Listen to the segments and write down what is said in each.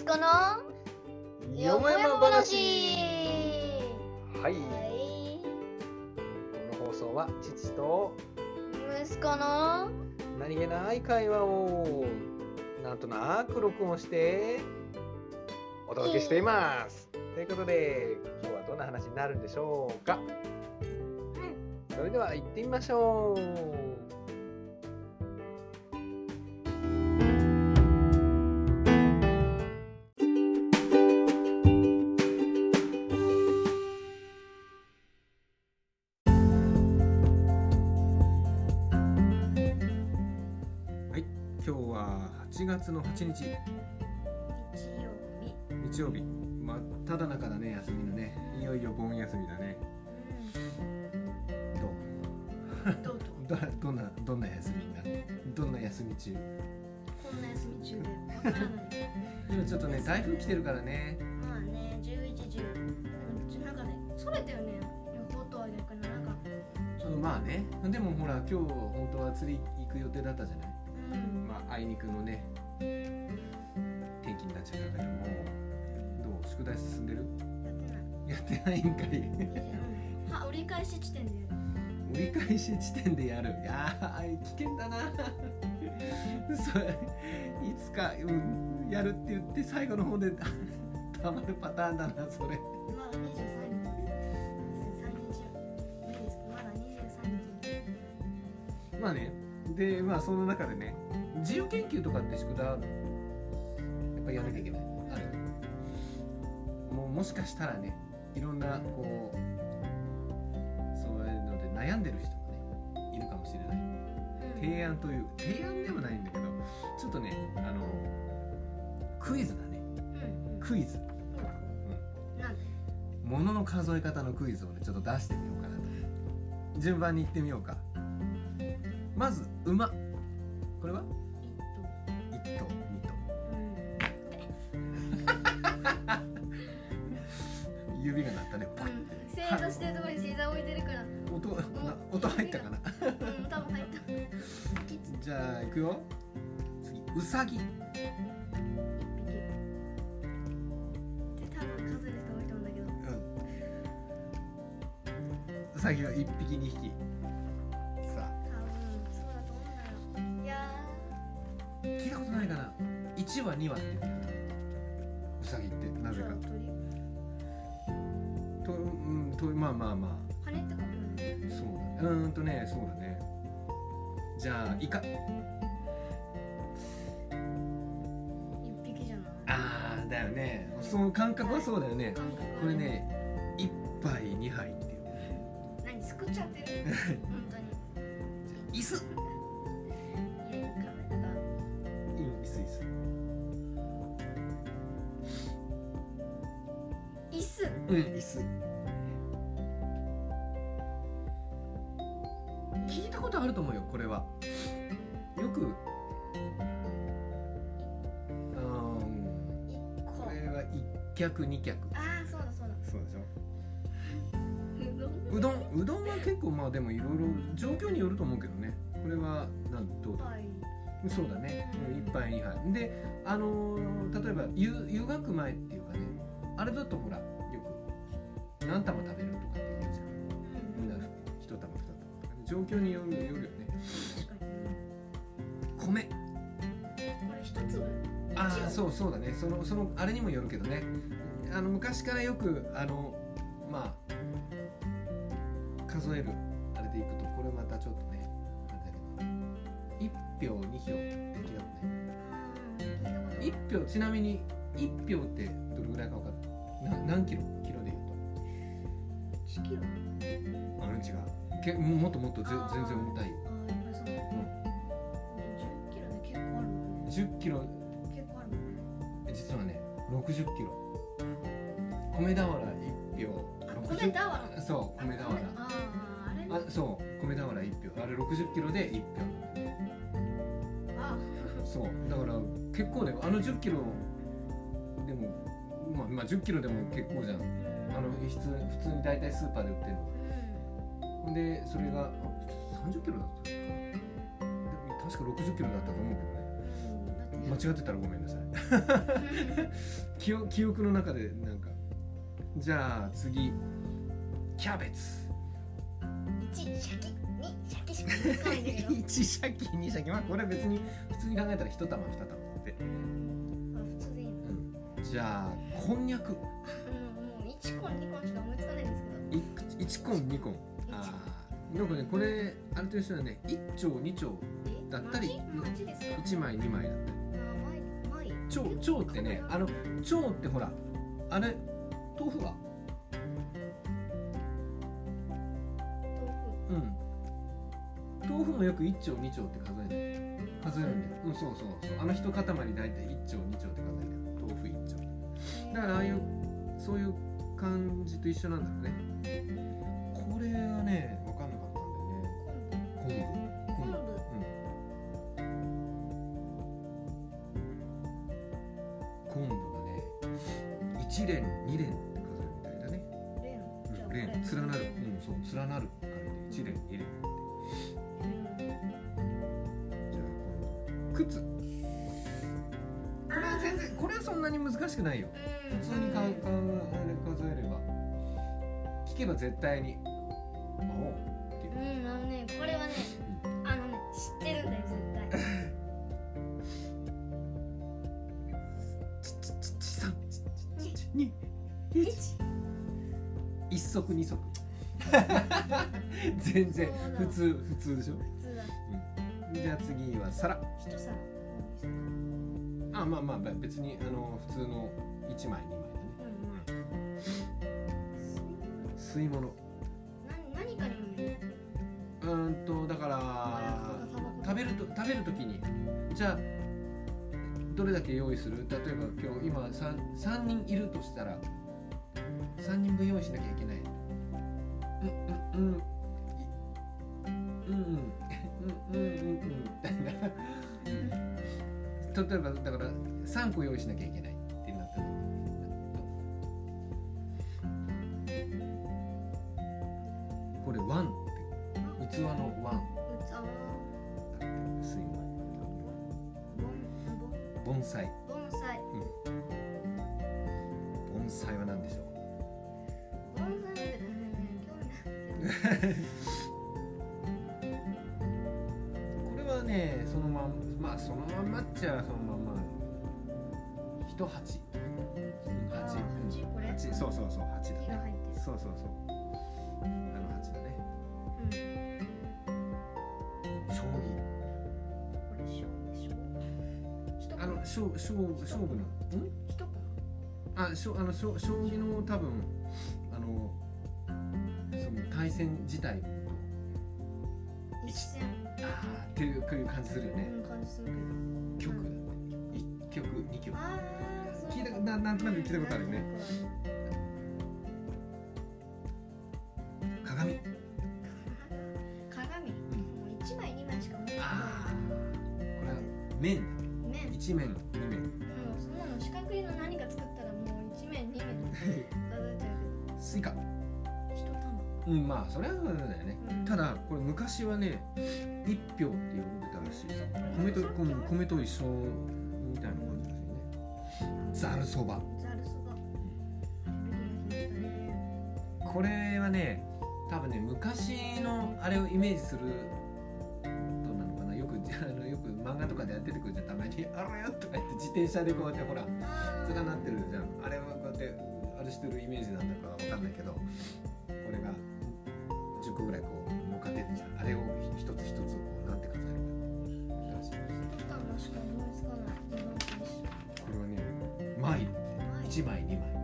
息子のよもやま話。はい、はいこの放送は父と息子の何気ない会話をなんとなく録音してお届けしています。ということで今日はどんな話になるんでしょうか。それでは行ってみましょう。月の8日。日曜日。日曜日。まただ中だね休みのね。いよいよ盆休みだね。どう？どう？とど どんなどんな休みになる？どんな休み中？こんな休み中で。わからない今ちょっとね台風来てるからね。まあね11時。うんなんかねそれたよね。予報とは逆になんか。うんまあね。でもほら今日本当は釣り行く予定だったじゃない？うん。まああいにくのね天気になっちゃったけどもどう？宿題進んでる？やってない。やってないんかい。うん。は折り返し地点でやる。折り返し地点でやる。いやー危険だな。それいつか、うん、やるって言って最後の方でたまるパターンだなそれ。まだ23日です。23日無理ですまだ23日。まあねでまあその中でね自由研究とかって宿題やっぱりやらなきゃいけない。ある。もうもしかしたらねいろんなこうそういうので悩んでる人もねいるかもしれない。提案という提案ではないんだけどちょっとねあのクイズだね。うんうん。クイズ。なんで物の数え方のクイズをねちょっと出してみようかなと。順番に行ってみようか。まず馬。これは？一1頭。2頭。うん指が鳴ったね。ポキうん。正座してるところに正座置いてるから。音な音入ったかな？うん多分入った。じゃあ行くよ。次ウサギ。一匹。で多分数える人多いと思うんだけど。ウサギは1匹2匹聞いたことないかな。1羽2羽って。言うウサギってなーぜか。鳥。とうんとまあまあまあ。羽って書くよねそうだうーんとねそうだね。じゃあイカ。一匹じゃない？ああだよね。その感覚はそうだよね。感覚はこれね1杯2杯っていう。何？すくっちゃってる？本当に。椅子よくうーんこれは一脚二脚。ああそうだそうだ。そうでしうどん？ょうどんうどんは結構まあでもいろいろ状況によると思うけどね。これはなんどうだ？はいそうだね。一杯二杯。であのー例えば湯湯がく前っていうかね。あれだとほらよく何玉食べるとかって言うじゃん。みんな一玉二玉とか。ね状況によるよるよね米。これ一粒ああそうそうだね。そのそのあれにもよるけどね。あの昔からよくあのまあ数えるあれでいくとこれまたちょっとねあれだけど。1票2票的なのね一1票ちなみに1票ってどれぐらいか分かるな何キロ？キロで言うキロ？とあうん違う。けももっともっとぜ全然重たい10キロ。結構あるもんね。実はね60キロ。米俵1票あ60米俵？そう米俵。あああれね。あそう米俵1票あれ60キロで1票あ。そう。だから結構だよあの10キロ。でもまあ、まあ、10キロでも結構じゃん。あの普通普通に大体スーパーで売ってるの。ほん。でそれがあ30キロだった確か60キロだったと思うけどね間違ってたらごめんなさい。記憶記憶の中でなんかじゃあ次キャベツ。1シャキ2シャキしかないんだけど1シャキ2シャキ。まあこれは別に普通に考えたら1玉2玉って、普通でいいのうん、じゃあこんにゃく。うんもう1個2個しか思いつかないんですけど。1コン2コンあーなんかねこれあれと一緒だね。1丁2丁えだったりマジマジですか？1枚2枚だったり蝶蝶ってねあの蝶ってほらあれ豆腐は豆うん。豆腐もよく1丁2丁って数える。数えるんだよ。う。んそうそう。そうあの一塊大体1丁2丁って数える。豆腐1丁。腐だからああいうそういう感じと一緒なんだろうね。これはね分かんなかったんだよね。昆布連連なるうんそう連なる感じで1連2連。うんじゃあ今度靴。これは全然これはそんなに難しくないよ。普通にかかあれ数えれば。聞けば絶対に「おお」っていう。うんあのねこれはね一足二足。全然普通普通でしょ？普通だ。じゃあ次は皿。一皿。あまあまあべ別にあの普通の1枚2枚だね。うんうん。吸い物。な何かにもねうーんとだから食べると食べるときに。じゃあどれだけ用意する？例えば今日今 3, 3人いるとしたら3人分用意しなきゃいけない。うんうん。うんいうん。うんうん。うんうんうんみたいな例えばだから3個用意しなきゃいけないってなった時これワンって。器のワン。器。盆栽これはねそのまんまあそのまんまっちゃそのまんま。一鉢。けど鉢鉢これ？鉢そうそうそう鉢だ木が入ってる。そうそうそう。あの鉢だね。うん。将棋。これ小小一あの勝勝勝負の。ん一個あしょあのしょ将棋の多分その対戦自体一戦。あーっていういう感じするよね。うん感じするけど。曲一曲二曲。聞いたななんとなく聞いたことあるよね。鏡。鏡。もう一枚二枚しか持ってない。これは面。面。一面まあそれはそうだよね。うん。ただこれ昔はね一票って呼んでたらしい。米と米米と一緒みたいな感じらしいね。ざるそば。これはね多分ね昔のあれをイメージするとなのかな。よく あのよく漫画とかでやっててくるじゃんたまに「あらよ」とか言って自転車でこうやってほらあ連なってるじゃん。あれはこうやってあれしてるイメージなんだかわかんないけど1枚2枚。う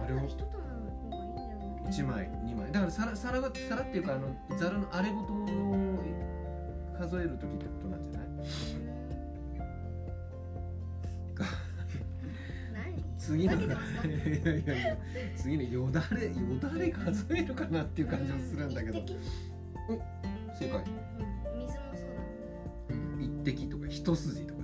ん。あれを。一玉の方がいいんだよね1枚2枚。だから皿皿が皿っていうかあのざるのあれごとを数える時ってことなんじゃない？何？次のいやいやいやいや次のよだれよだれ数えるかなっていう感じもするんだけど。一滴。正解。うん水もそうだね。一滴とか一筋とか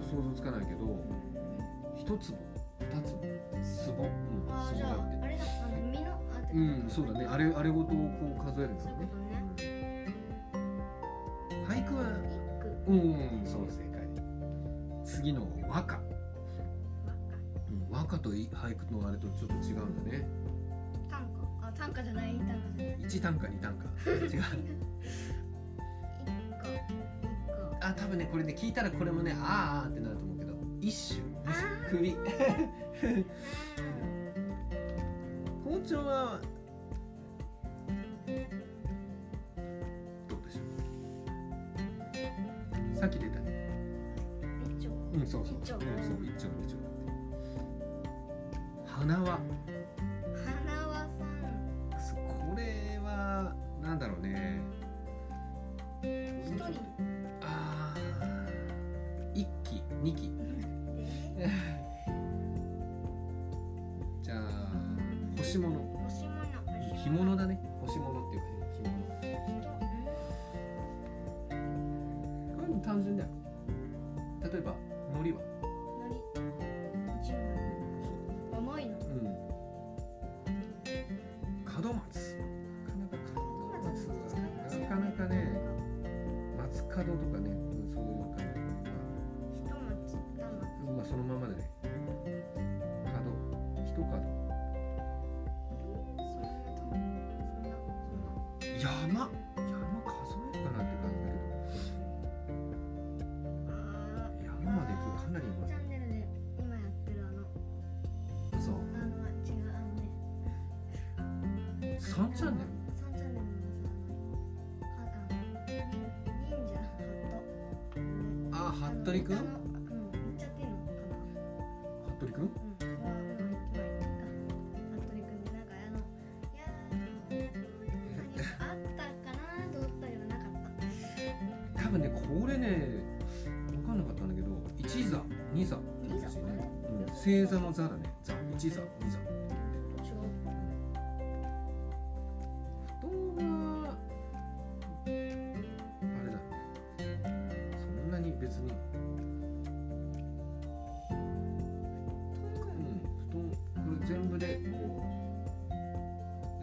と想像つかないけど一粒二粒？つぼうんあーじゃつぼだって。ああれだあの身のあってうんそうだね。あれあれごとこう数えるんだそういうよねことね。俳句は一句。うんそう正解。次の和歌、うん、和歌とい俳句のあれとちょっと違うんだね。短歌あ短歌じゃない？短歌じゃない。一短歌二短歌違う あ多分ねこれね聞いたらこれもねあーあーってなると思うけど一種首包丁はどうでしょう？さっき出たね。一丁。うんそうそう。一丁。うんそう一丁二丁。だって花は干物だね。干し物っていうか干物。人これも単純だよ。例えば海苔は？甘いの。うん。門松。なかなかね松角とかねうんそういう感じまあそのままでね。角一角山山数えるかなって感じだけど。山まで行くとかなりチャンネルで今やってるあの。そう。あの違うあのね。3チャンネル三チャンネルのさあ服部く？分ねこれね分かんなかったんだけど一座二座二座。うん、星座の座だね。座。一座二座。布団はあれだ。そんなに別に。うん布団。これ全部でこう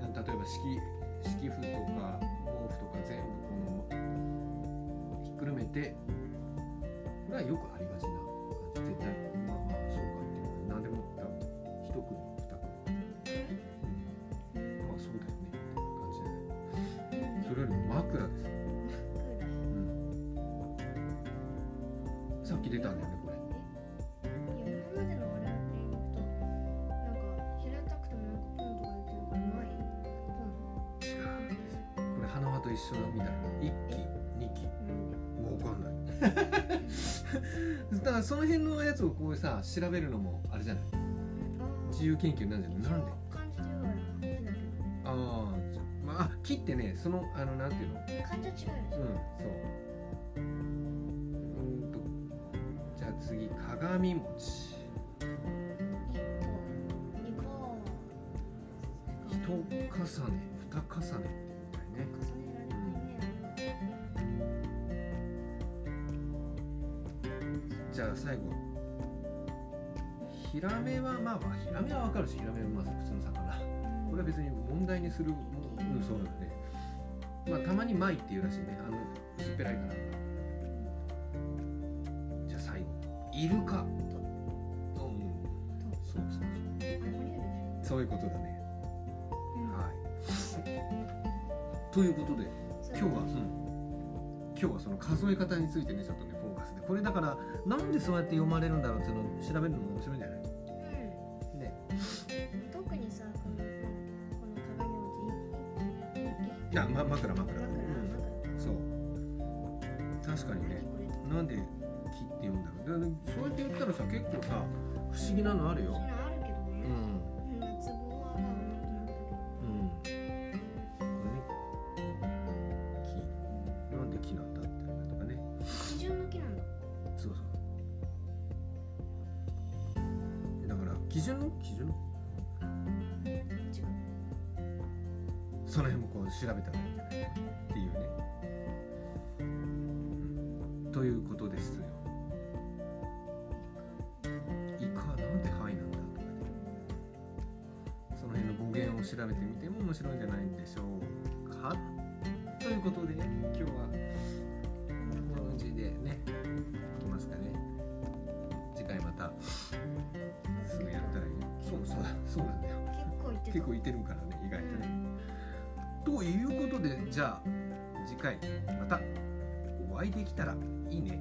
例えば敷敷布とか毛布とか全部このひっくるめてこれはよくありがちな感じ。絶対まあまあそうかって。いう何でも多分一組二組うんまあそうだよね。みたいな感じじゃないうんそれよりも枕です。よ、うん、さっき出たんだよねこれ。一緒みたいな。一期 だからその辺のやつをこうさ調べるのもあれじゃない？うん。自由研究なんじゃない？なんで。あーそまああ木ってねそのあのなんていうの？漢字は違う。うんそううーんとじゃあ次鏡餅一個、二個。一重ね二重ねってみたいね重ねゃあ最後。ヒラメはまあまあヒラメはわかるしヒラメはまあ普通の魚。これは別に問題にするもうんそうだねまあたまにマイっていうらしいね。あの薄っぺらいから。じゃあ最後。イルカ。うんそうそうそう。そういうことだね。うん。はい。ということで今日は、うん、今日はその数え方についてねちょっとねフォーカスで。これだからなんでそうやって読まれるんだろうっていうのを調べるのも面白いんじゃない？うん。ね。特にさこのこの鏡文字？いや、ま、枕枕。枕。うん、そう。確かにね。なんで木って読むんだろう。でそうやって言ったらさ結構さ不思議なのあるよ基準の？基準の？その辺もこう調べたらいいんじゃないかな。っていうね、うん、ということですよ。イカなんで範囲なんだとかね。その辺の語源を調べてみても面白いんじゃないんでしょうか。ということで今日は結構いてるからね意外とね、ということでじゃあ次回またお会いできたらいいね